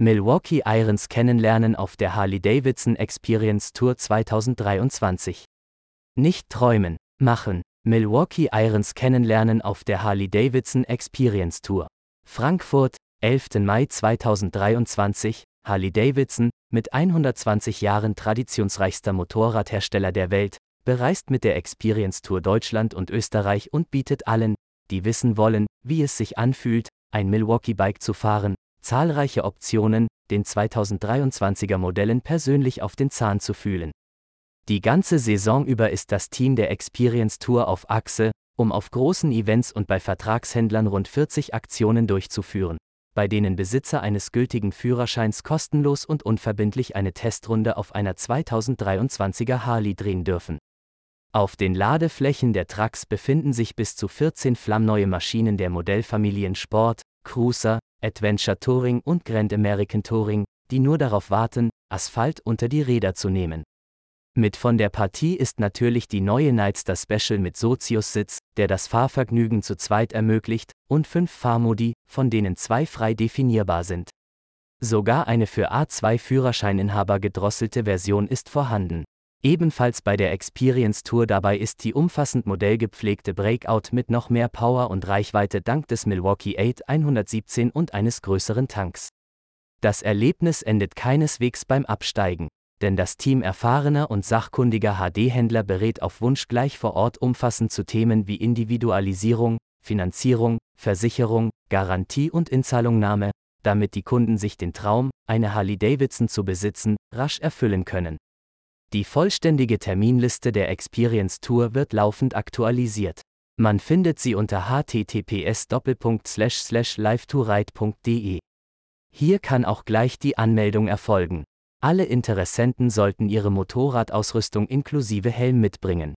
Milwaukee Irons kennenlernen auf der Harley-Davidson Experience Tour 2023. Nicht träumen, machen. Milwaukee Irons kennenlernen auf der Harley-Davidson Experience Tour. Frankfurt, 11. Mai 2023, Harley-Davidson, mit 120 Jahren traditionsreichster Motorradhersteller der Welt, bereist mit der Experience Tour Deutschland und Österreich und bietet allen, die wissen wollen, wie es sich anfühlt, ein Milwaukee-Bike zu fahren, zahlreiche Optionen, den 2023er Modellen persönlich auf den Zahn zu fühlen. Die ganze Saison über ist das Team der Experience Tour auf Achse, um auf großen Events und bei Vertragshändlern rund 40 Aktionen durchzuführen, bei denen Besitzer eines gültigen Führerscheins kostenlos und unverbindlich eine Testrunde auf einer 2023er Harley drehen dürfen. Auf den Ladeflächen der Trucks befinden sich bis zu 14 flammneue Maschinen der Modellfamilien Sport, Cruiser, Adventure Touring und Grand American Touring, die nur darauf warten, Asphalt unter die Räder zu nehmen. Mit von der Partie ist natürlich die neue Nightster Special mit Sozius-Sitz, der das Fahrvergnügen zu zweit ermöglicht, und fünf Fahrmodi, von denen zwei frei definierbar sind. Sogar eine für A2-Führerscheininhaber gedrosselte Version ist vorhanden. Ebenfalls bei der Experience Tour dabei ist die umfassend modellgepflegte Breakout mit noch mehr Power und Reichweite dank des Milwaukee 8 117 und eines größeren Tanks. Das Erlebnis endet keineswegs beim Absteigen, denn das Team erfahrener und sachkundiger HD-Händler berät auf Wunsch gleich vor Ort umfassend zu Themen wie Individualisierung, Finanzierung, Versicherung, Garantie und Inzahlungnahme, damit die Kunden sich den Traum, eine Harley-Davidson zu besitzen, rasch erfüllen können. Die vollständige Terminliste der Experience Tour wird laufend aktualisiert. Man findet sie unter https://live2ride.de. Hier kann auch gleich die Anmeldung erfolgen. Alle Interessenten sollten ihre Motorradausrüstung inklusive Helm mitbringen.